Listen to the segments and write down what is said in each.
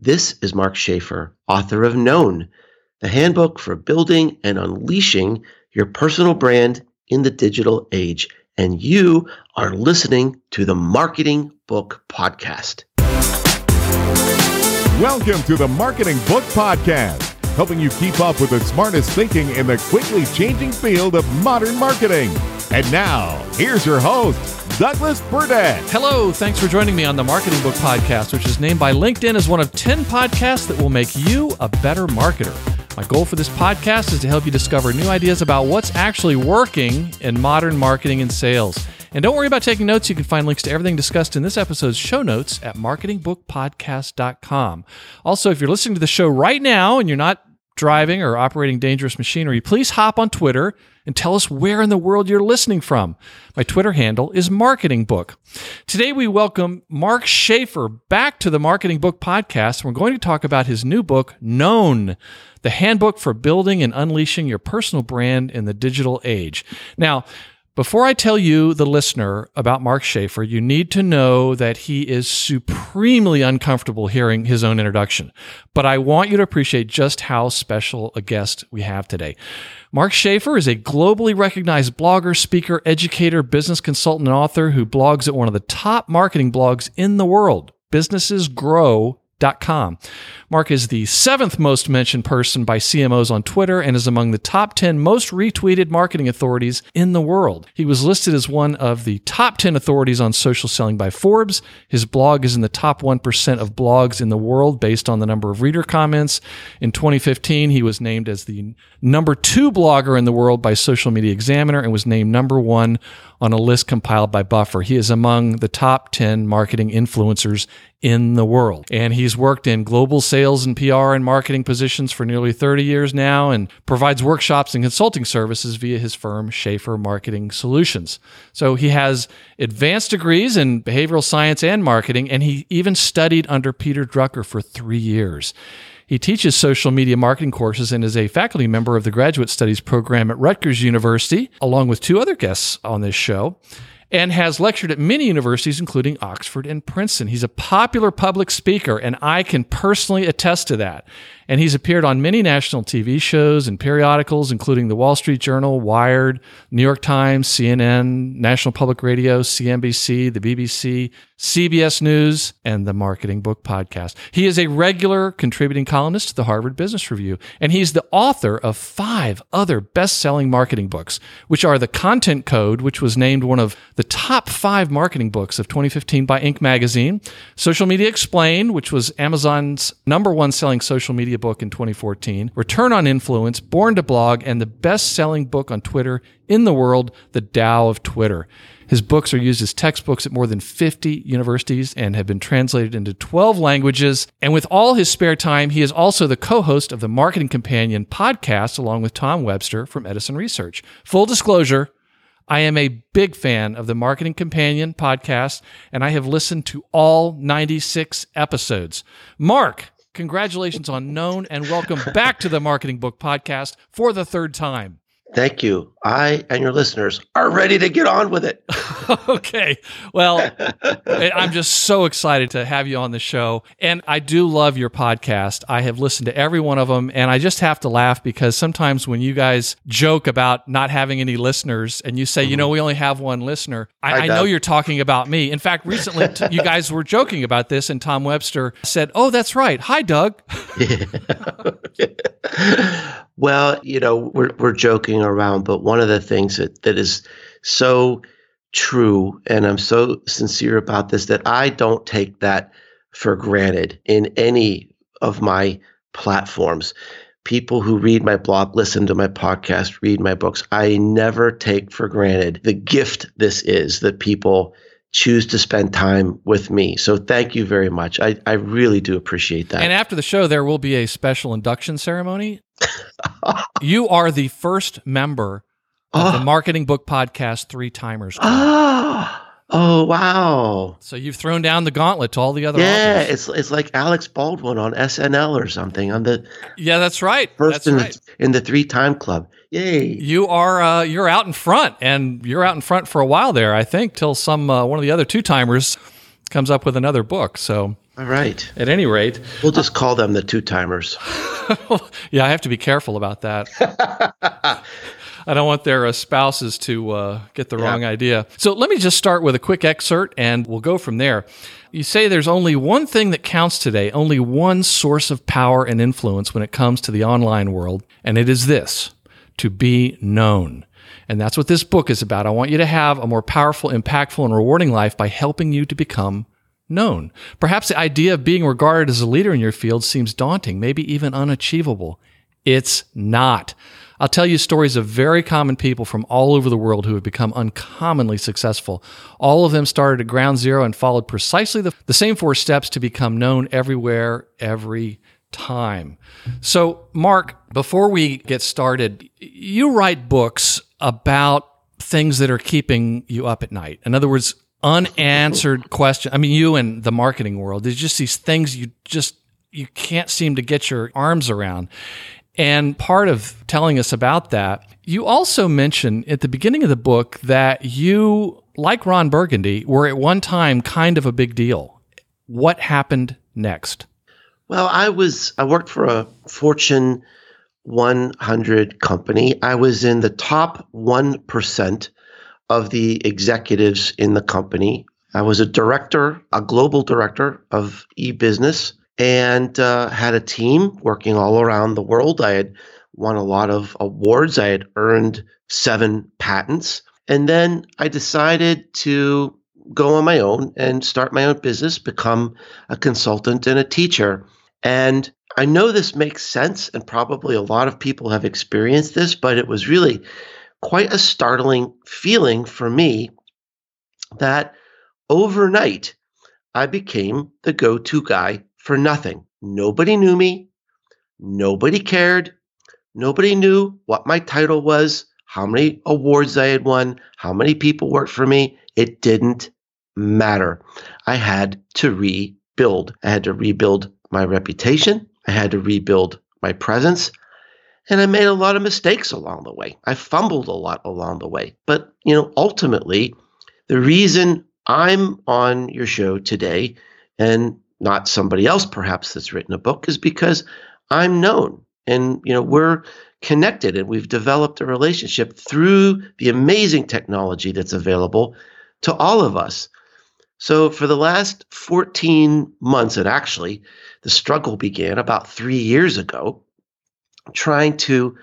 This is Mark Schaefer, author of Known, the handbook for building and unleashing your personal brand in the digital age. And you are listening to the Marketing Book Podcast. Welcome to the Marketing Book Podcast, helping you keep up with the smartest thinking in the quickly changing field of modern marketing. And now, here's your host, Douglas Burdett. Hello, thanks for joining me on the Marketing Book Podcast, which is named by LinkedIn as one of 10 podcasts that will make you a better marketer. My goal for this podcast is to help you discover new ideas about what's actually working in modern marketing and sales. And don't worry about taking notes. You can find links to everything discussed in this episode's show notes at marketingbookpodcast.com. Also, if you're listening to the show right now and you're not driving or operating dangerous machinery, please hop on Twitter and tell us where in the world you're listening from. My Twitter handle is Marketing Book. Today we welcome Mark Schaefer back to the Marketing Book podcast. We're going to talk about his new book, Known, the handbook for building and unleashing your personal brand in the digital age. Now, before I tell you, the listener, about Mark Schaefer, you need to know that he is supremely uncomfortable hearing his own introduction. But I want you to appreciate just how special a guest we have today. Mark Schaefer is a globally recognized blogger, speaker, educator, business consultant, and author who blogs at one of the top marketing blogs in the world, Businesses Grow Com. Mark is the seventh most mentioned person by CMOs on Twitter and is among the top 10 most retweeted marketing authorities in the world. He was listed as one of the top 10 authorities on social selling by Forbes. His blog is in the top 1% of blogs in the world based on the number of reader comments. In 2015, he was named as the number two blogger in the world by Social Media Examiner and was named number one on a list compiled by Buffer. He is among the top 10 marketing influencers in the world. And he's worked in global sales and PR and marketing positions for nearly 30 years now and provides workshops and consulting services via his firm, Schaefer Marketing Solutions. So he has advanced degrees in behavioral science and marketing, and he even studied under Peter Drucker for three years. He teaches social media marketing courses and is a faculty member of the Graduate Studies program at Rutgers University, along with two other guests on this show and has lectured at many universities, including Oxford and Princeton. He's a popular public speaker, and I can personally attest to that. And he's appeared on many national TV shows and periodicals, including the Wall Street Journal, Wired, New York Times, CNN, National Public Radio, CNBC, the BBC, CBS News, and the Marketing Book Podcast. He is a regular contributing columnist to the Harvard Business Review, and he's the author of five other best selling marketing books, which are The Content Code, which was named one of the top five marketing books of 2015 by Inc. magazine, Social Media Explained, which was Amazon's number one selling social media book in 2014, Return on Influence, Born to Blog, and the best selling book on Twitter in the world, The Tao of Twitter. His books are used as textbooks at more than 50 universities and have been translated into 12 languages. And with all his spare time, he is also the co host of the Marketing Companion podcast, along with Tom Webster from Edison Research. Full disclosure, I am a big fan of the Marketing Companion podcast, and I have listened to all 96 episodes. Mark, Congratulations on Known and welcome back to the Marketing Book Podcast for the third time. Thank you. I and your listeners are ready to get on with it. okay. Well, I'm just so excited to have you on the show. And I do love your podcast. I have listened to every one of them. And I just have to laugh because sometimes when you guys joke about not having any listeners and you say, mm-hmm. you know, we only have one listener, I, I know you're talking about me. In fact, recently t- you guys were joking about this, and Tom Webster said, Oh, that's right. Hi, Doug. well, you know, we're, we're joking around, but one of the things that, that is so true, and I'm so sincere about this, that I don't take that for granted in any of my platforms. People who read my blog, listen to my podcast, read my books, I never take for granted the gift this is that people choose to spend time with me. So thank you very much. I, I really do appreciate that. And after the show, there will be a special induction ceremony. you are the first member of the Marketing Book Podcast Three Timers. Oh, oh, wow! So you've thrown down the gauntlet to all the other. Yeah, authors. it's it's like Alec Baldwin on SNL or something on the. Yeah, that's right. First that's in, right. The, in the Three Time Club. Yay! You are uh, you're out in front, and you're out in front for a while there. I think till some uh, one of the other two timers comes up with another book. So All right. At any rate, we'll just call them the two timers. yeah, I have to be careful about that. I don't want their uh, spouses to uh, get the yeah. wrong idea. So let me just start with a quick excerpt and we'll go from there. You say there's only one thing that counts today, only one source of power and influence when it comes to the online world, and it is this to be known. And that's what this book is about. I want you to have a more powerful, impactful, and rewarding life by helping you to become known. Perhaps the idea of being regarded as a leader in your field seems daunting, maybe even unachievable. It's not. I'll tell you stories of very common people from all over the world who have become uncommonly successful. All of them started at ground zero and followed precisely the, the same four steps to become known everywhere, every time. So, Mark, before we get started, you write books about things that are keeping you up at night. In other words, unanswered question. I mean, you and the marketing world, there's just these things you just you can't seem to get your arms around. And part of telling us about that, you also mention at the beginning of the book that you, like Ron Burgundy, were at one time kind of a big deal. What happened next? Well, I was I worked for a Fortune 100 company. I was in the top 1% of the executives in the company. I was a director, a global director of e-business and uh, had a team working all around the world. I had won a lot of awards. I had earned seven patents. And then I decided to go on my own and start my own business, become a consultant and a teacher. And I know this makes sense, and probably a lot of people have experienced this, but it was really quite a startling feeling for me that overnight I became the go to guy for nothing. Nobody knew me. Nobody cared. Nobody knew what my title was, how many awards I had won, how many people worked for me. It didn't matter. I had to rebuild. I had to rebuild my reputation. I had to rebuild my presence. And I made a lot of mistakes along the way. I fumbled a lot along the way. But, you know, ultimately, the reason I'm on your show today and not somebody else perhaps that's written a book is because I'm known and you know we're connected and we've developed a relationship through the amazing technology that's available to all of us. So for the last 14 months and actually the struggle began about 3 years ago trying to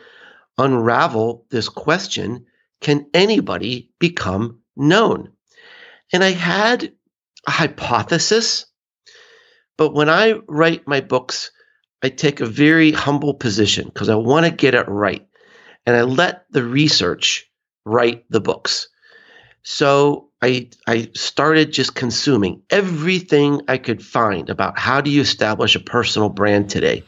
unravel this question can anybody become known? And I had a hypothesis but when I write my books, I take a very humble position because I want to get it right. And I let the research write the books. So I I started just consuming everything I could find about how do you establish a personal brand today.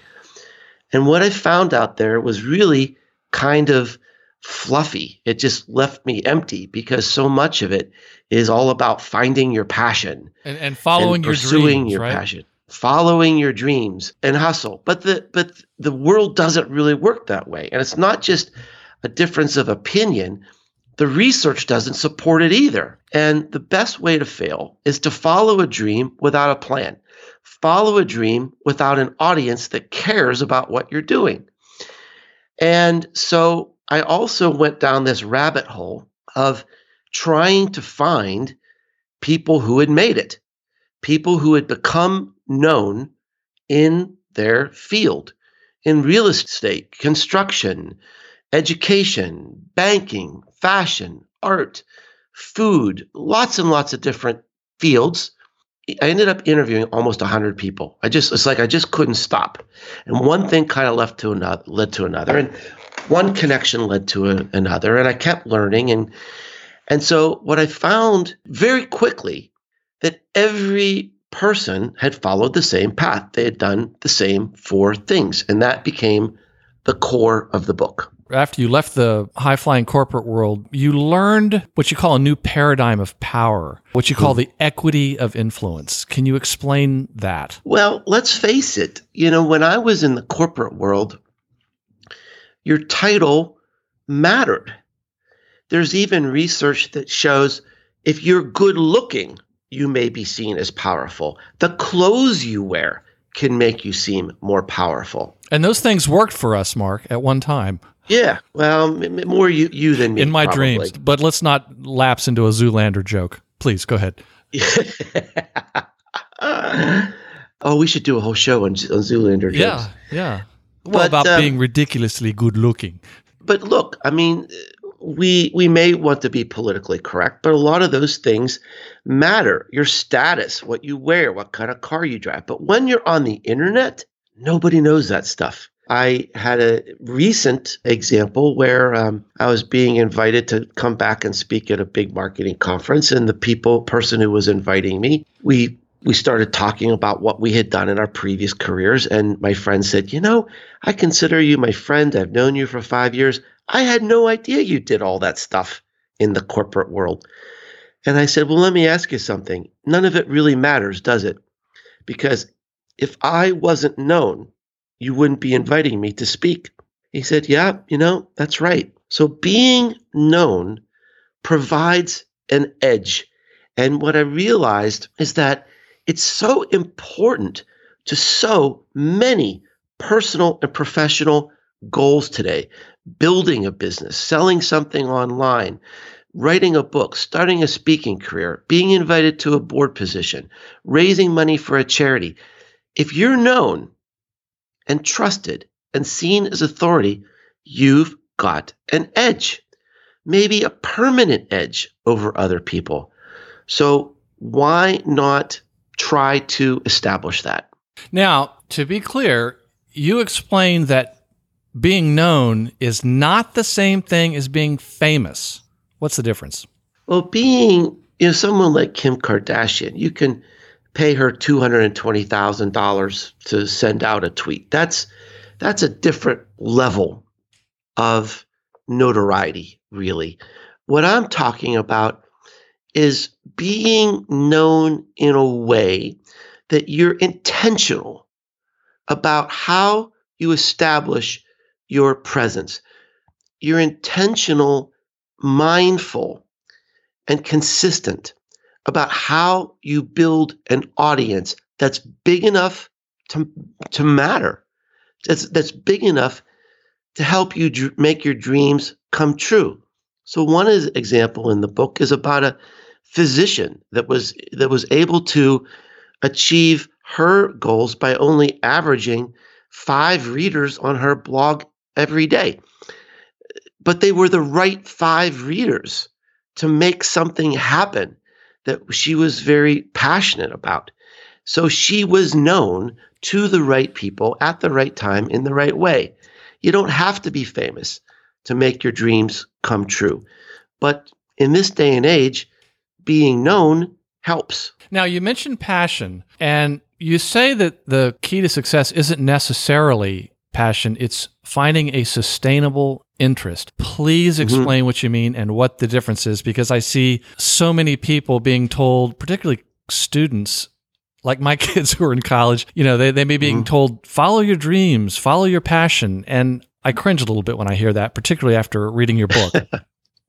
And what I found out there was really kind of fluffy. It just left me empty because so much of it is all about finding your passion and, and following and your pursuing dreams, your right? passion following your dreams and hustle. But the but the world doesn't really work that way. And it's not just a difference of opinion. The research doesn't support it either. And the best way to fail is to follow a dream without a plan. Follow a dream without an audience that cares about what you're doing. And so I also went down this rabbit hole of trying to find people who had made it, people who had become known in their field in real estate, construction, education, banking, fashion, art, food, lots and lots of different fields. I ended up interviewing almost 100 people. I just it's like I just couldn't stop. And one thing kind of left to another led to another and one connection led to a, another and I kept learning and and so what I found very quickly that every person had followed the same path. They had done the same four things. And that became the core of the book. After you left the high flying corporate world, you learned what you call a new paradigm of power, what you call the equity of influence. Can you explain that? Well, let's face it. You know, when I was in the corporate world, your title mattered. There's even research that shows if you're good looking, you may be seen as powerful. The clothes you wear can make you seem more powerful. And those things worked for us, Mark, at one time. Yeah, well, more you you than me. In my probably. dreams, but let's not lapse into a Zoolander joke. Please go ahead. oh, we should do a whole show on, on Zoolander jokes. Yeah, yeah. Well, But, about um, being ridiculously good looking. But look, I mean, we we may want to be politically correct, but a lot of those things matter. Your status, what you wear, what kind of car you drive. But when you're on the internet, nobody knows that stuff. I had a recent example where um, I was being invited to come back and speak at a big marketing conference, and the people person who was inviting me, we we started talking about what we had done in our previous careers, and my friend said, "You know, I consider you my friend. I've known you for five years. I had no idea you did all that stuff in the corporate world." And I said, "Well, let me ask you something. None of it really matters, does it? Because if I wasn't known." You wouldn't be inviting me to speak. He said, Yeah, you know, that's right. So being known provides an edge. And what I realized is that it's so important to so many personal and professional goals today building a business, selling something online, writing a book, starting a speaking career, being invited to a board position, raising money for a charity. If you're known, and trusted and seen as authority, you've got an edge, maybe a permanent edge over other people. So, why not try to establish that? Now, to be clear, you explained that being known is not the same thing as being famous. What's the difference? Well, being you know someone like Kim Kardashian, you can pay her two hundred and twenty thousand dollars to send out a tweet. That's that's a different level of notoriety, really. What I'm talking about is being known in a way that you're intentional about how you establish your presence. You're intentional, mindful, and consistent about how you build an audience that's big enough to, to matter, that's, that's big enough to help you dr- make your dreams come true. So one is, example in the book is about a physician that was that was able to achieve her goals by only averaging five readers on her blog every day. But they were the right five readers to make something happen that she was very passionate about. So she was known to the right people at the right time in the right way. You don't have to be famous to make your dreams come true. But in this day and age, being known helps. Now, you mentioned passion, and you say that the key to success isn't necessarily passion, it's finding a sustainable interest. Please mm-hmm. explain what you mean and what the difference is because I see so many people being told, particularly students, like my kids who are in college, you know, they, they may be being mm-hmm. told, follow your dreams, follow your passion. And I cringe a little bit when I hear that, particularly after reading your book.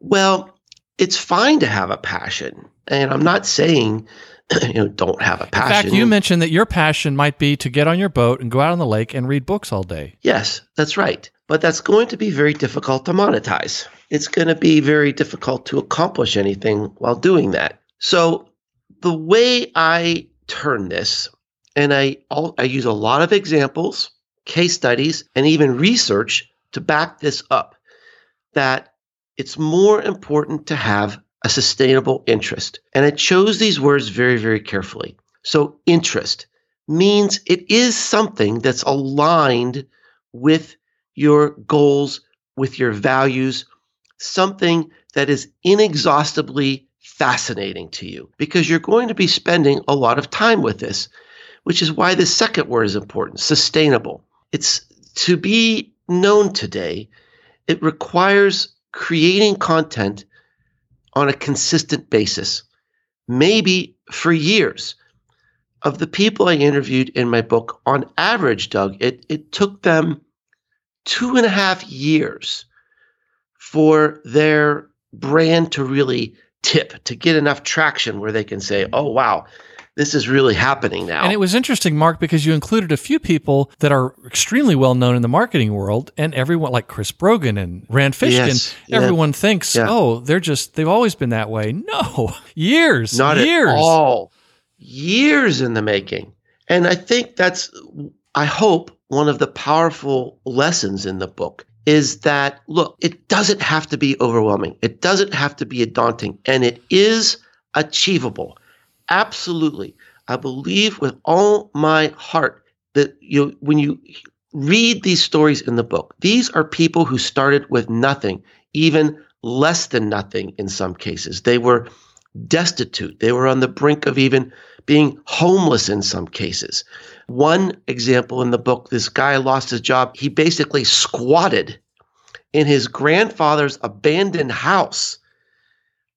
Well, it's fine to have a passion. And I'm not saying, you know, don't have a passion. In fact, you mentioned that your passion might be to get on your boat and go out on the lake and read books all day. Yes, that's right. But that's going to be very difficult to monetize. It's going to be very difficult to accomplish anything while doing that. So the way I turn this, and I all, I use a lot of examples, case studies, and even research to back this up, that it's more important to have a sustainable interest. And I chose these words very, very carefully. So interest means it is something that's aligned with your goals, with your values, something that is inexhaustibly fascinating to you because you're going to be spending a lot of time with this, which is why the second word is important sustainable. It's to be known today, it requires creating content on a consistent basis, maybe for years. Of the people I interviewed in my book, on average, Doug, it, it took them two and a half years for their brand to really tip to get enough traction where they can say, "Oh wow, this is really happening now." And it was interesting, Mark, because you included a few people that are extremely well known in the marketing world, and everyone like Chris Brogan and Rand Fishkin. Yes, yeah. everyone thinks, Yeah. "Oh, they're just they've always been that way." No, years, Not years. at all. Years in the making. And I think that's, I hope, one of the powerful lessons in the book is that, look, it doesn't have to be overwhelming. It doesn't have to be daunting. And it is achievable. Absolutely. I believe with all my heart that you, when you read these stories in the book, these are people who started with nothing, even less than nothing in some cases. They were destitute. They were on the brink of even being homeless in some cases. One example in the book this guy lost his job. He basically squatted in his grandfather's abandoned house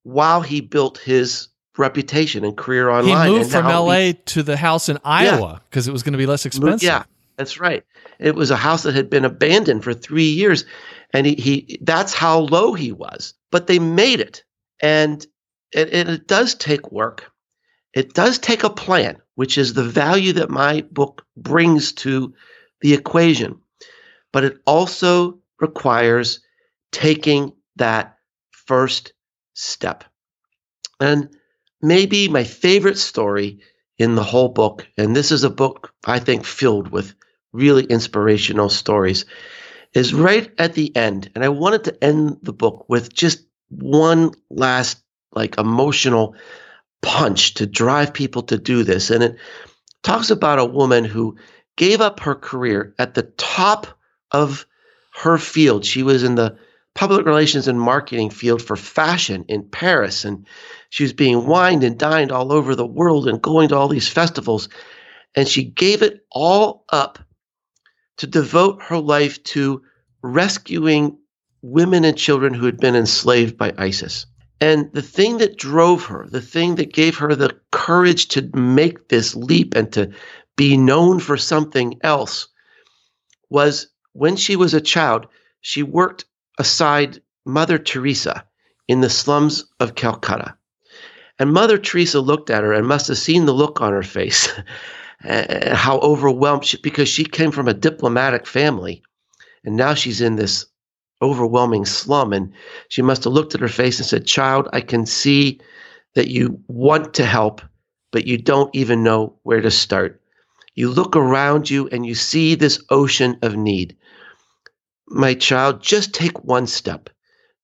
while he built his reputation and career online. He moved from LA he- to the house in Iowa because it was going to be less expensive. yeah, that's right. It was a house that had been abandoned for three years, and he, he that's how low he was. But they made it, and it, it, it does take work. It does take a plan, which is the value that my book brings to the equation. But it also requires taking that first step. And maybe my favorite story in the whole book, and this is a book I think filled with really inspirational stories, is right at the end. And I wanted to end the book with just one last like emotional punch to drive people to do this. And it talks about a woman who gave up her career at the top of her field. She was in the public relations and marketing field for fashion in Paris. And she was being wined and dined all over the world and going to all these festivals. And she gave it all up to devote her life to rescuing women and children who had been enslaved by ISIS. And the thing that drove her, the thing that gave her the courage to make this leap and to be known for something else was when she was a child, she worked aside Mother Teresa in the slums of Calcutta. And Mother Teresa looked at her and must have seen the look on her face, and eh, eh, how overwhelmed she, because she came from a diplomatic family, and now she's in this overwhelming slum. And she must have looked at her face and said, "Child, I can see that you want to help, but you don't even know where to start. You look around you and you see this ocean of need. My child, just take one step.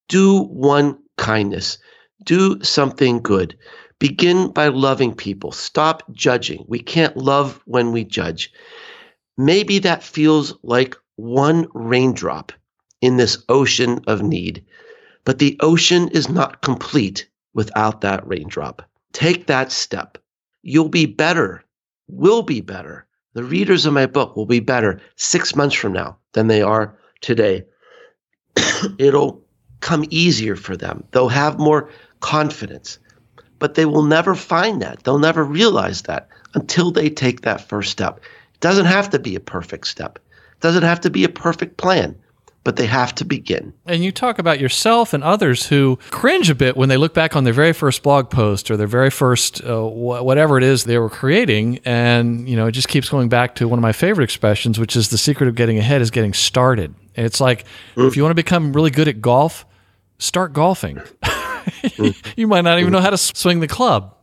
Do one kindness. Do something good. Begin by loving people. Stop judging. We can't love when we judge. Maybe that feels like one raindrop in this ocean of need, but the ocean is not complete without that raindrop. Take that step. You'll be better, will be better. The readers of my book will be better six months from now than they are today. It'll come easier for them. They'll have more confidence, but they will never find that. They'll never realize that until they take that first step. It doesn't have to be a perfect step, it doesn't have to be a perfect plan, but they have to begin. And you talk about yourself and others who cringe a bit when they look back on their very first blog post or their very first uh, wh- whatever it is they were creating, and you know it just keeps going back to one of my favorite expressions, which is the secret of getting ahead is getting started. It's like if you want to become really good at golf, start golfing. you might not even know how to swing the club.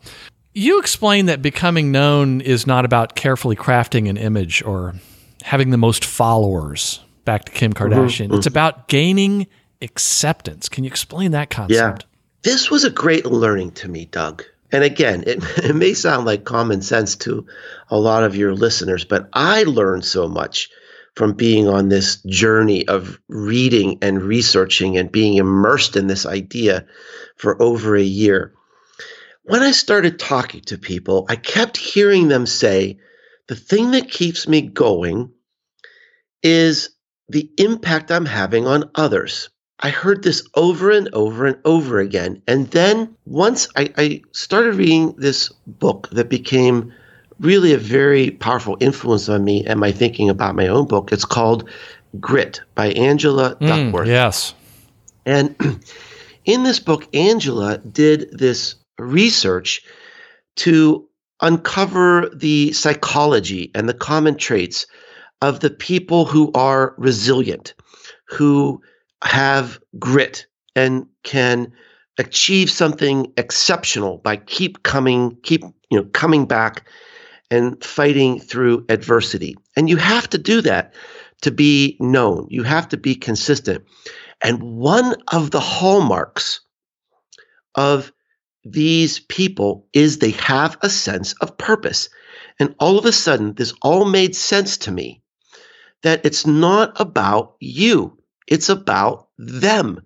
You explain that becoming known is not about carefully crafting an image or having the most followers. Back to Kim mm-hmm. Kardashian. It's mm-hmm. about gaining acceptance. Can you explain that concept? Yeah. This was a great learning to me, Doug. And again, it, it may sound like common sense to a lot of your listeners, but I learned so much from being on this journey of reading and researching and being immersed in this idea for over a year. When I started talking to people, I kept hearing them say, the thing that keeps me going is the impact I'm having on others. I heard this over and over and over again. And then once I, I, started reading this book that became really a very powerful influence on me and my thinking about my own book, it's called Grit by Angela Mm, Duckworth. yes. And in this book, Angela did this research to uncover the psychology and the common traits of the people who are resilient, who have grit and can achieve something exceptional by keep coming, keep you know coming back and fighting through adversity. And you have to do that to be known. You have to be consistent. And one of the hallmarks of these people is they have a sense of purpose. And all of a sudden, this all made sense to me that it's not about you, it's about them.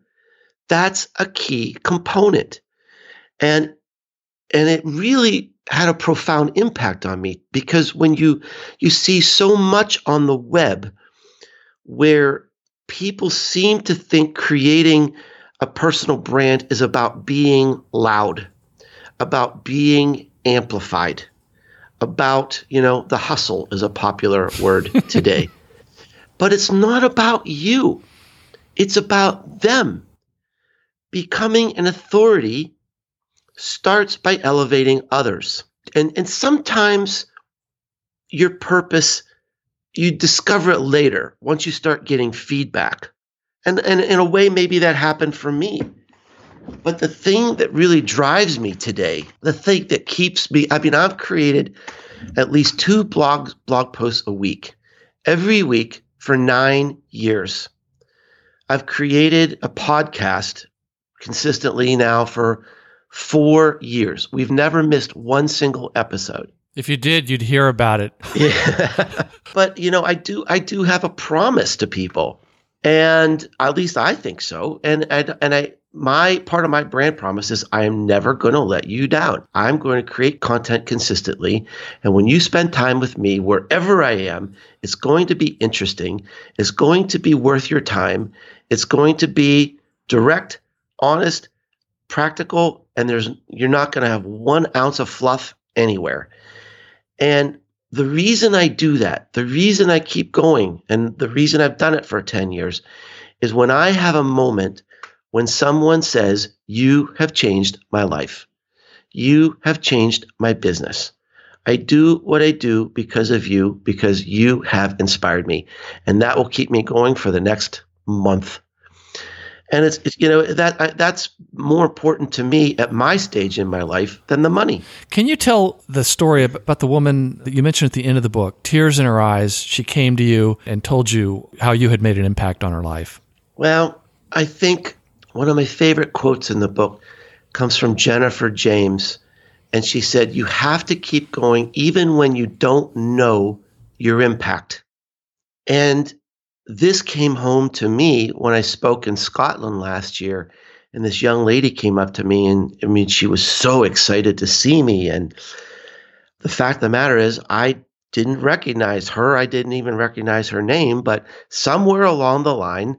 That's a key component. And and it really had a profound impact on me because when you you see so much on the web where people seem to think creating a personal brand is about being loud, about being amplified, about, you know, the hustle is a popular word today. but it's not about you. It's about them. Becoming an authority starts by elevating others. And, and sometimes your purpose, you discover it later once you start getting feedback. And, and in a way, maybe that happened for me. But the thing that really drives me today, the thing that keeps me, I mean, I've created at least two blog, blog posts a week, every week for nine years. I've created a podcast consistently now for four years. We've never missed one single episode. If you did, you'd hear about it. yeah. but you know, I do I do have a promise to people. And at least I think so. And and, and I my part of my brand promise is I am never going to let you down. I'm going to create content consistently. And when you spend time with me, wherever I am, it's going to be interesting. It's going to be worth your time. It's going to be direct, honest, practical, and there's you're not going to have one ounce of fluff anywhere. And the reason I do that, the reason I keep going, and the reason I've done it for 10 years is when I have a moment when someone says, You have changed my life, you have changed my business. I do what I do because of you, because you have inspired me. And that will keep me going for the next month and it's, it's, you know that I, that's more important to me at my stage in my life than the money. Can you tell the story about the woman that you mentioned at the end of the book? Tears in her eyes, she came to you and told you how you had made an impact on her life. Well, I think one of my favorite quotes in the book comes from Jennifer James, and she said, "You have to keep going even when you don't know your impact." And this came home to me when I spoke in Scotland last year. And this young lady came up to me, and I mean, she was so excited to see me. And the fact of the matter is, I didn't recognize her. I didn't even recognize her name. But somewhere along the line,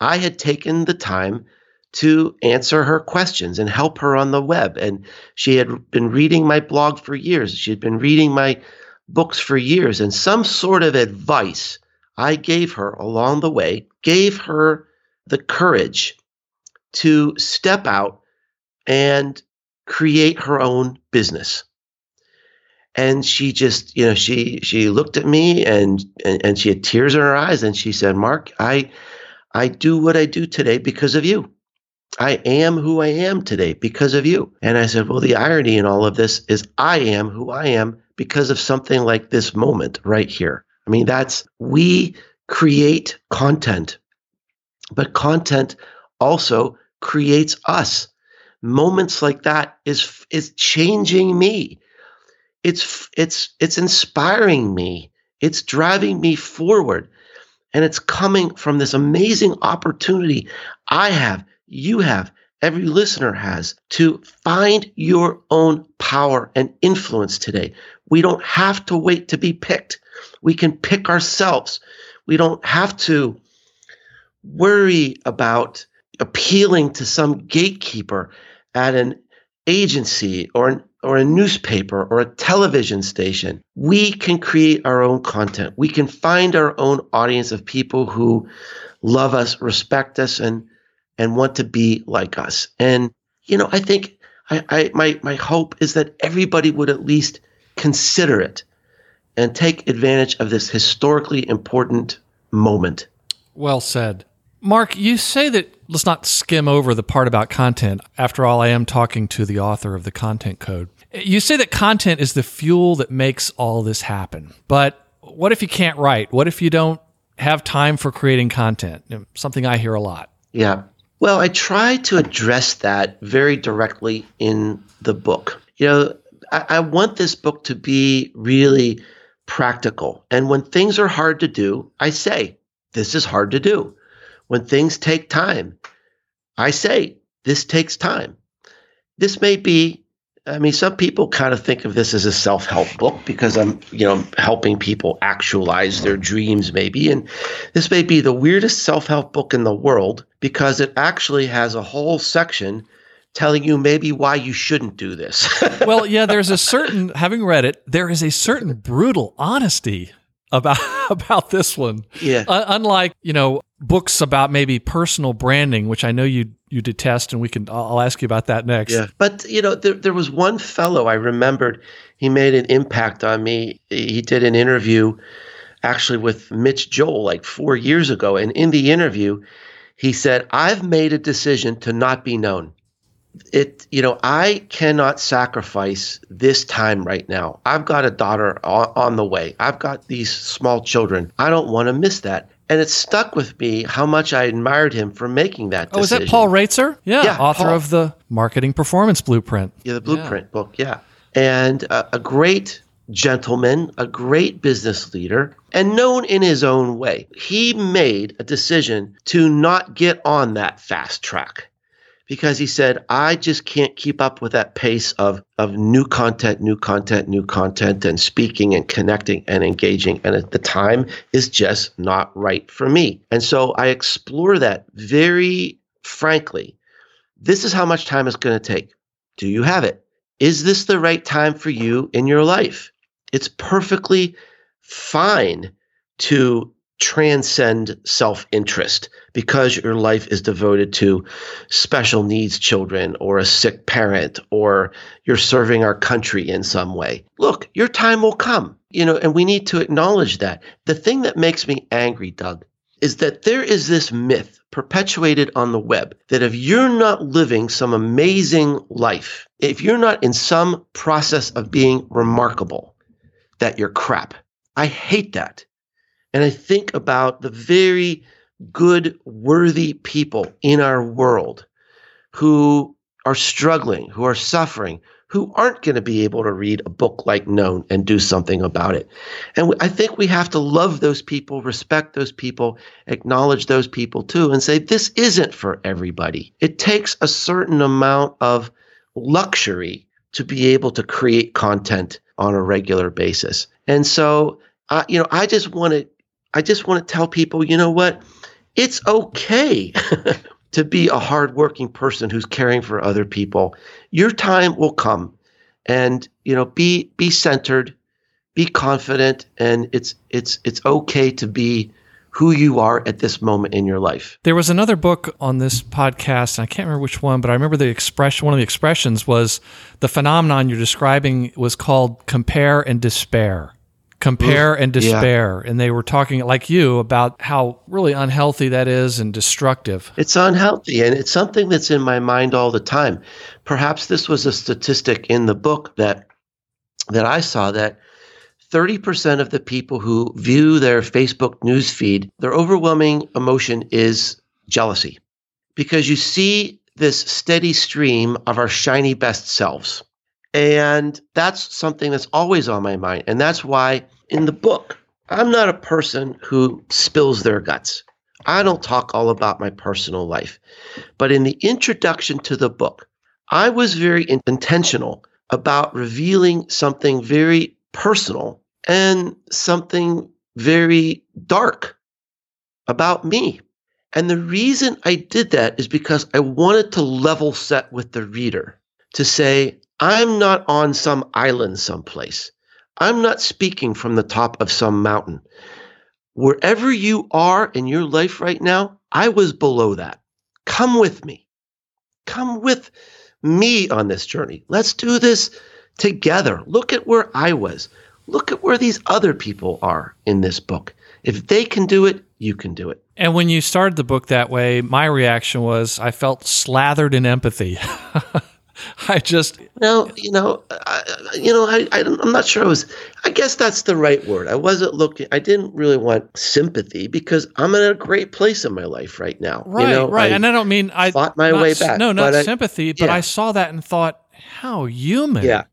I had taken the time to answer her questions and help her on the web. And she had been reading my blog for years. She had been reading my books for years. And some sort of advice I gave her along the way, gave her the courage to step out and create her own business. And she just, you know, she she looked at me and, and and she had tears in her eyes and she said, "Mark, I I do what I do today because of you. I am who I am today because of you." And I said, "Well, the irony in all of this is I am who I am because of something like this moment right here." I mean, that's we create content, but content also creates us. Moments like that is is changing me. It's it's it's inspiring me. It's driving me forward. And it's coming from this amazing opportunity I have, you have, every listener has to find your own power and influence today. We don't have to wait to be picked we can pick ourselves. We don't have to worry about appealing to some gatekeeper at an agency or an, or a newspaper or a television station. We can create our own content. We can find our own audience of people who love us, respect us, and and want to be like us. And, you know, I think I, I my my hope is that everybody would at least consider it and take advantage of this historically important moment. Well said. Mark, you say that let's not skim over the part about content. After all, I am talking to the author of the content code. You say that content is the fuel that makes all this happen. But what if you can't write? What if you don't have time for creating content? Something I hear a lot. Yeah. Well, I try to address that very directly in the book. You know, I, I want this book to be really practical. And when things are hard to do, I say, this is hard to do. When things take time, I say, this takes time. This may be, I mean, some people kind of think of this as a self help book because I'm, you know, helping people actualize their dreams, maybe. And this may be the weirdest self help book in the world because it actually has a whole section telling you maybe why you shouldn't do this. well, yeah, there's a certain having read it, there is a certain brutal honesty about about this one. Yeah. Uh, unlike, you know, books about maybe personal branding, which I know you you detest and we can I'll ask you about that next. Yeah. But, you know, there, there was one fellow I remembered he made an impact on me. He did an interview actually with Mitch Joel like 4 years ago and in the interview he said, "I've made a decision to not be known." It you know i cannot sacrifice this time right now. I've got a daughter on, on the way. I've got these small children. I don't want to miss that. And it stuck with me how much i admired him for making that decision. oh is that paul Roetzer yeah, yeah author paul. of the marketing performance blueprint. Yeah the blueprint yeah. book yeah. And a great gentleman a great business leader and known in his own way. He made a decision to not get on that fast track because he said, I just can't keep up with that pace of, of new content, new content, new content, and speaking and connecting and engaging. And the time is just not right for me. And so I explore that very frankly. This is how much time it's going to take. Do you have it? Is this the right time for you in your life? It's perfectly fine to transcend self interest because your life is devoted to special needs children or a sick parent or you're serving our country in some way. Look, your time will come, you know, and we need to acknowledge that. The thing that makes me angry, Doug, is that there is this myth perpetuated on the web that if you're not living some amazing life, if you're not in some process of being remarkable, that you're crap. I hate that. And I think about the very good, worthy people in our world who are struggling, who are suffering, who aren't going to be able to read a book like Known and do something about it. And I think we have to love those people, respect those people, acknowledge those people too, and say, this isn't for everybody. It takes a certain amount of luxury to be able to create content on a regular basis. And so, uh, you know, I just want to I just want to tell people, you know what? It's okay to be a hardworking person who's caring for other people. Your time will come, and you know, be be centered, be confident, and it's it's it's okay to be who you are at this moment in your life. There was another book on this podcast, and I can't remember which one, but I remember the expression. One of the expressions was the phenomenon you're describing was called compare and despair compare and despair. Yeah. And they were talking, like you, about how really unhealthy that is and destructive. It's unhealthy. And it's something that's in my mind all the time. Perhaps this was a statistic in the book that that I saw that 30% of the people who view their Facebook newsfeed, their overwhelming emotion is jealousy. Because you see this steady stream of our shiny best selves. And that's something that's always on my mind. And that's why in the book, I'm not a person who spills their guts. I don't talk all about my personal life. But in the introduction to the book, I was very in- intentional about revealing something very personal and something very dark about me. And the reason I did that is because I wanted to level set with the reader to say, I'm not on some island someplace. I'm not speaking from the top of some mountain. Wherever you are in your life right now, I was below that. come with me. Come with me on this journey. Let's do this together. Look at where I was. Look at where these other people are in this book. If they can do it, you can do it. And when you started the book that way, my reaction was I felt slathered in empathy. I just no, you know, I, you know, I, I am not sure it was. I guess that's the right word. I wasn't looking. I didn't really want sympathy because I'm in a great place in my life right now. Right, you know, right. I and I don't mean I fought my not, way back. No, not but sympathy, I, but yeah. I saw that and thought, how human. Yeah.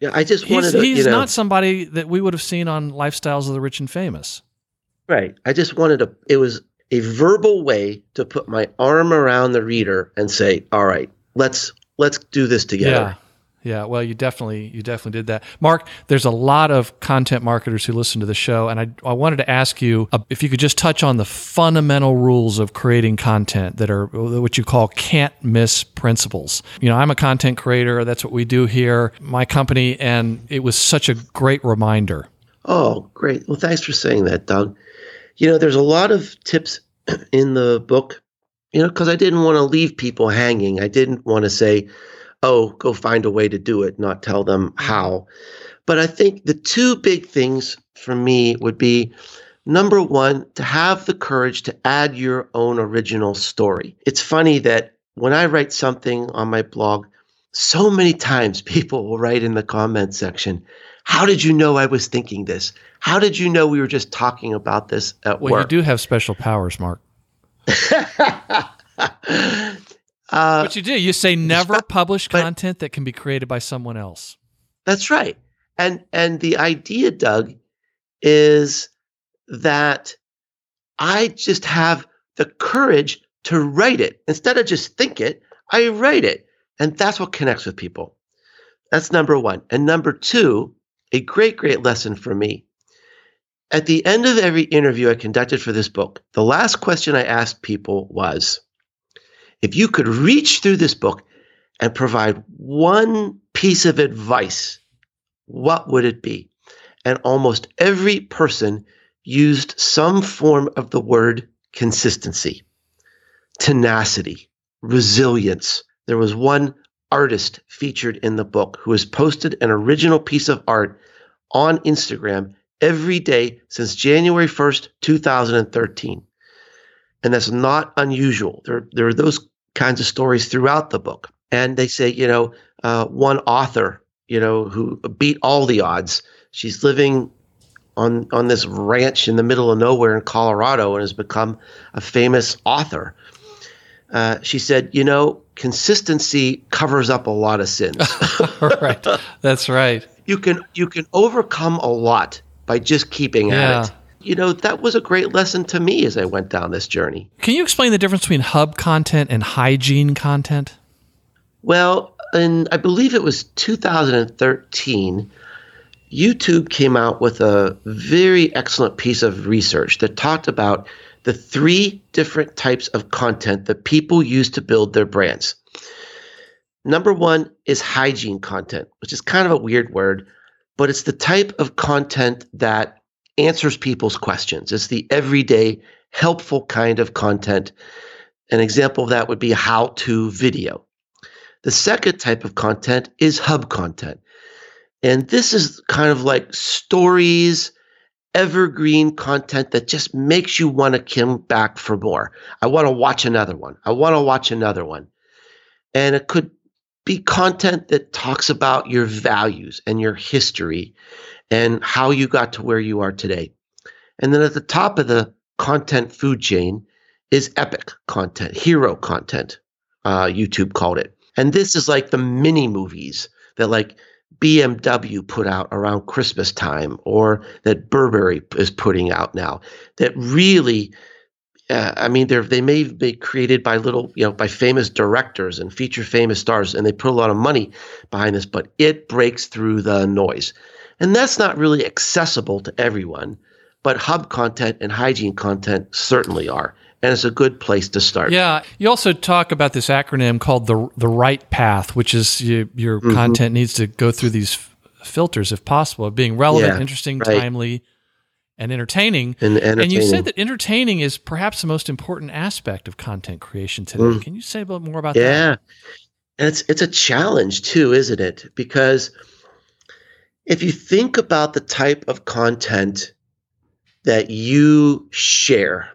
Yeah, I just wanted He's, to. he's you know, not somebody that we would have seen on Lifestyles of the Rich and Famous. Right. I just wanted to, it was a verbal way to put my arm around the reader and say, all right, let's, let's do this together. Yeah. Yeah, well, you definitely you definitely did that, Mark. There's a lot of content marketers who listen to the show, and I I wanted to ask you uh, if you could just touch on the fundamental rules of creating content that are what you call can't miss principles. You know, I'm a content creator. That's what we do here, my company, and it was such a great reminder. Oh, great. Well, thanks for saying that, Doug. You know, there's a lot of tips in the book, you know, because I didn't want to leave people hanging. I didn't want to say, oh, go find a way to do it, not tell them how. But I think the two big things for me would be number one, to have the courage to add your own original story. It's funny that when I write something on my blog, so many times people will write in the comment section, how did you know I was thinking this? How did you know we were just talking about this at Well, work? Well, you do have special powers, Mark. uh, But you do. You say never publish content that can be created by someone else. That's right. And and the idea, Doug, is that I just have the courage to write it. Instead of just think it, I write it. And that's what connects with people. That's number one. And number two, a great, great lesson for me. At the end of every interview I conducted for this book, the last question I asked people was if you could reach through this book and provide one piece of advice, what would it be? And almost every person used some form of the word consistency, tenacity, resilience. There was one artist featured in the book who has posted an original piece of art on Instagram every day since January 1st, 2013. And that's not unusual. There, there are those kinds of stories throughout the book. And they say, you know, uh, one author, you know, who beat all the odds. She's living on on this ranch in the middle of nowhere in Colorado and has become a famous author. Uh, she said, you know, consistency covers up a lot of sins. right. That's right. you can you can overcome a lot by just keeping Yeah. at it. You know, that was a great lesson to me as I went down this journey. Can you explain the difference between hub content and hygiene content? Well, in I believe it was 2013, YouTube came out with a very excellent piece of research that talked about the three different types of content that people use to build their brands. Number one is hygiene content, which is kind of a weird word, but it's the type of content that answers people's questions. It's the everyday, helpful kind of content. An example of that would be how to video. The second type of content is hub content. And this is kind of like stories, evergreen content that just makes you want to come back for more. I want to watch another one. I want to watch another one. And it could be content that talks about your values and your history and how you got to where you are today. And then at the top of the content food chain is epic content, hero content, uh, YouTube called it. And this is like the mini movies that like BMW put out around Christmas time or that Burberry is putting out now that really uh, I mean, they're they may be created by little, you know, by famous directors and feature famous stars, and they put a lot of money behind this, but it breaks through the noise, and that's not really accessible to everyone. But hub content and hygiene content certainly are, and it's a good place to start. Yeah. You also talk about this acronym called the the right path, which is you, your Mm-hmm. content needs to go through these filters if possible being relevant, Yeah, interesting, right. timely, and entertaining. And entertaining. And you said that entertaining is perhaps the most important aspect of content creation today. Mm. Can you say a bit more about yeah. that? Yeah. And it's it's a challenge too, isn't it? Because if you think about the type of content that you share,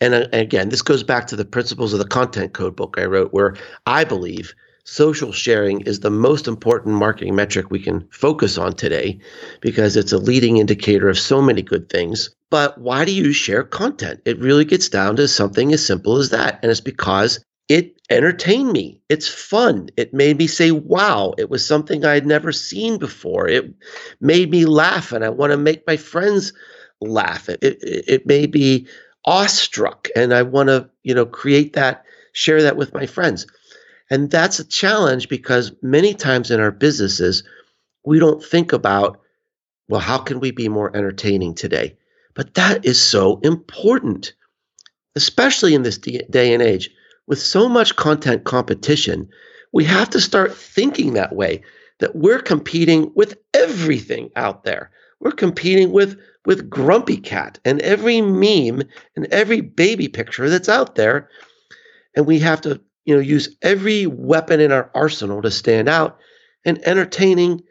and uh, again, this goes back to the principles of the content code book I wrote, where I believe social sharing is the most important marketing metric we can focus on today because it's a leading indicator of so many good things. But why do you share content? It really gets down to something as simple as that. And it's because it entertained me. It's fun. It made me say, wow, it was something I'd never seen before. It made me laugh, and I want to make my friends laugh. It, it, it made me awestruck, and I want to, you know, create that, share that with my friends. And that's a challenge because many times in our businesses, we don't think about, well, how can we be more entertaining today? But that is so important, especially in this day and age with so much content competition, we have to start thinking that way that we're competing with everything out there. We're competing with with Grumpy Cat and every meme and every baby picture that's out there. And we have to, you know, use every weapon in our arsenal to stand out and entertaining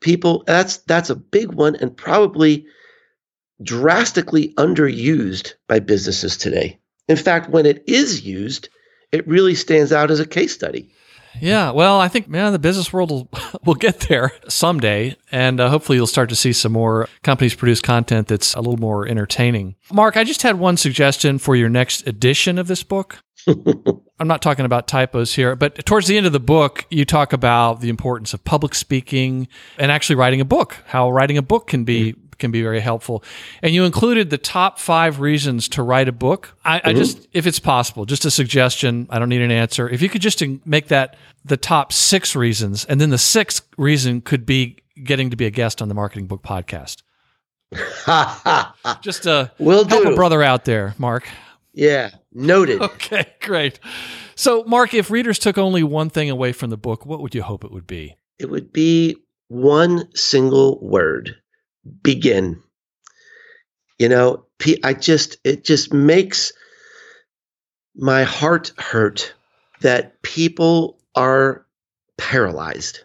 people. That's that's a big one and probably drastically underused by businesses today. In fact, when it is used, it really stands out as a case study. Yeah, well, I think man, the business world will will get there someday, and uh, hopefully you'll start to see some more companies produce content that's a little more entertaining. Mark, I just had one suggestion for your next edition of this book. I'm not talking about typos here, but towards the end of the book, you talk about the importance of public speaking and actually writing a book. How writing a book can be can be very helpful. And you included the top five reasons to write a book. I, mm-hmm. I, just, if it's possible, just a suggestion. I don't need an answer. If you could just make that the top six reasons, and then the sixth reason could be getting to be a guest on the Marketing Book Podcast. just uh, will help a brother out there, Mark. Yeah, noted. okay, great. So, Mark, if readers took only one thing away from the book, what would you hope it would be? It would be one single word begin. You know, I just, it just makes my heart hurt that people are paralyzed.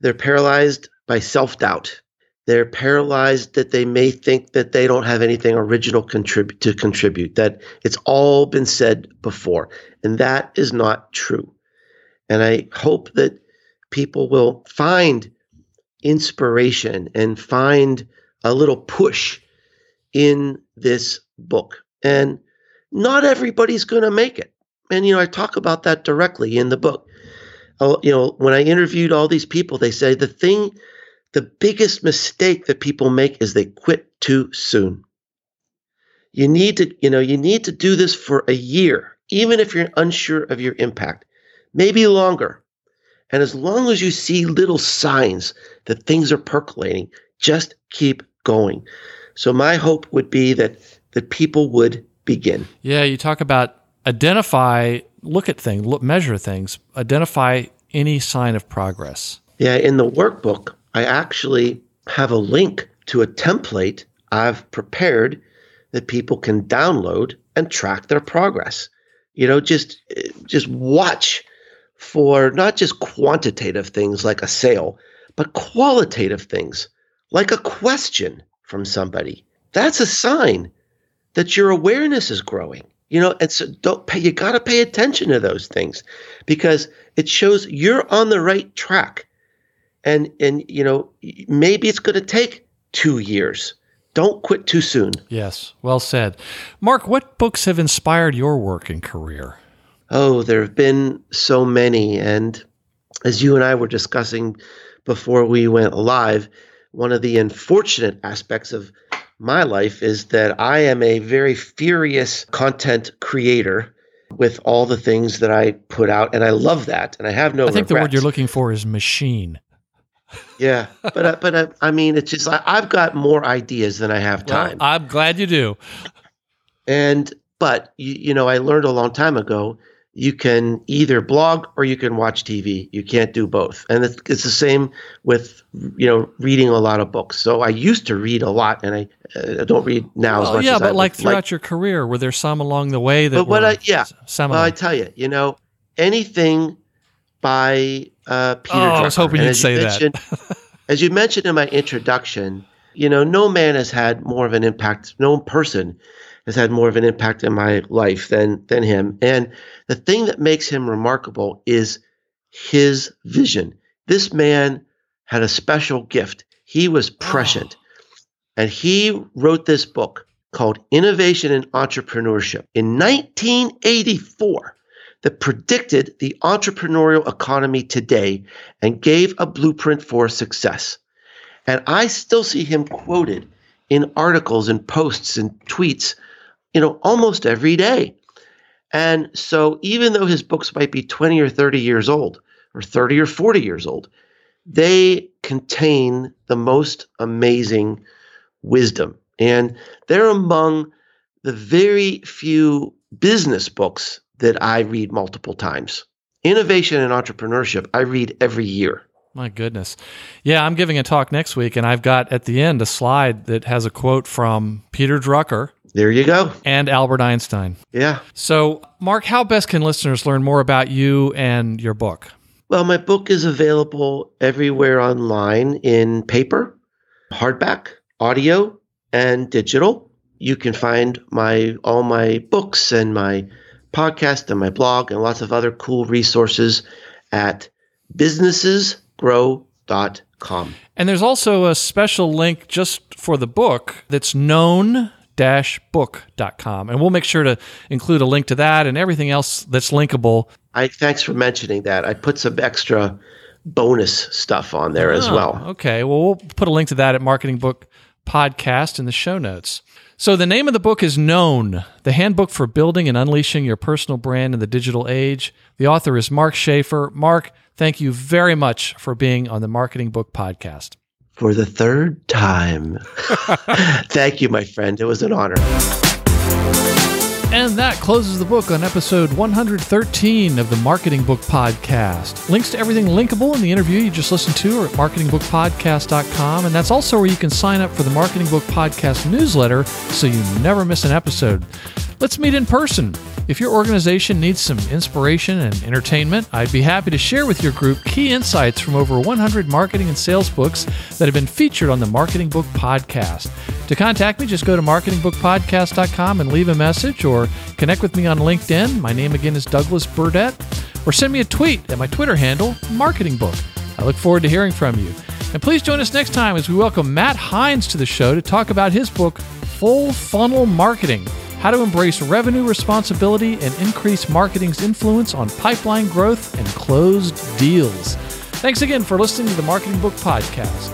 They're paralyzed by self doubt. They're paralyzed that they may think that they don't have anything original contrib- to contribute, that it's all been said before. And that is not true. And I hope that people will find inspiration and find a little push in this book. And not everybody's going to make it. And, you know, I talk about that directly in the book. Uh, you know, when I interviewed all these people, they say the thing, the biggest mistake that people make is they quit too soon. You need to, you know, you need to do this for a year, even if you're unsure of your impact, maybe longer. And as long as you see little signs that things are percolating, just keep going. So my hope would be that that people would begin. Yeah, you talk about identify, look at things, look, measure things, identify any sign of progress. Yeah, in the workbook, I actually have a link to a template I've prepared that people can download and track their progress. You know, just just watch for not just quantitative things like a sale, but qualitative things like a question from somebody. That's a sign that your awareness is growing. You know, and so don't pay, you got to pay attention to those things because it shows you're on the right track. And and you know, maybe it's going to take 2 years. Don't quit too soon. Yes, well said. Mark, what books have inspired your work and career? Oh, there have been so many and as you and I were discussing before we went live, one of the unfortunate aspects of my life is that I am a very furious content creator with all the things that I put out, and I love that, and I have no. I think regrets. the word you're looking for is machine. Yeah, but uh, but uh, I mean, it's just I, have got more ideas than I have time. Well, I'm glad you do. And but you, you know, I learned a long time ago. You can either blog or you can watch TV. You can't do both. And it's, it's the same with you know reading a lot of books. So I used to read a lot, and I, uh, don't read now well, as much. Yeah, as but I like throughout like. your career, were there some along the way that? But what I yeah, some well, I tell you, you know, anything by uh, Peter. Oh, I was hoping And you'd say you that. as you mentioned in my introduction, you know, no man has had more of an impact. No person has had more of an impact in my life than than him. And the thing that makes him remarkable is his vision. This man had a special gift. He was oh. prescient. And he wrote this book called Innovation and Entrepreneurship in 1984 that predicted the entrepreneurial economy today and gave a blueprint for success. And I still see him quoted in articles and posts and tweets, you know, almost every day. And so even though his books might be 20 or 30 years old, or 30 or 40 years old, they contain the most amazing wisdom. And they're among the very few business books that I read multiple times. Innovation and entrepreneurship, I read every year. My goodness. Yeah, I'm giving a talk next week, and I've got at the end a slide that has a quote from Peter Drucker There you go. and Albert Einstein. Yeah. So, Mark, how best can listeners learn more about you and your book? Well, my book is available everywhere online in paper, hardback, audio, and digital. You can find my all my books and my podcast and my blog and lots of other cool resources at businessesgrow.com. And there's also a special link just for the book that's known book.com. And we'll make sure to include a link to that and everything else that's linkable. I thanks for mentioning that. I put some extra bonus stuff on there as Oh, well. Okay. Well, we'll put a link to that at Marketing Book Podcast in the show notes. So the name of the book is Known, the handbook for building and unleashing your personal brand in the digital age. The author is Mark Schaefer. Mark, thank you very much for being on the Marketing Book Podcast. For the third time. Thank you, my friend. It was an honor. And that closes the book on episode 113 of the Marketing Book Podcast. Links to everything linkable in the interview you just listened to are at marketingbookpodcast.com. And that's also where you can sign up for the Marketing Book Podcast newsletter so you never miss an episode. Let's meet in person. If your organization needs some inspiration and entertainment, I'd be happy to share with your group key insights from over 100 marketing and sales books that have been featured on the Marketing Book Podcast. To contact me, just go to marketingbookpodcast.com and leave a message connect with me on LinkedIn. My name again is Douglas Burdett. Or send me a tweet at my Twitter handle, Marketing Book. I look forward to hearing from you. And please join us next time as we welcome Matt Heinz to the show to talk about his book, Full Funnel Marketing How to Embrace Revenue Responsibility and Increase Marketing's Influence on Pipeline Growth and Closed Deals. Thanks again for listening to the Marketing Book Podcast.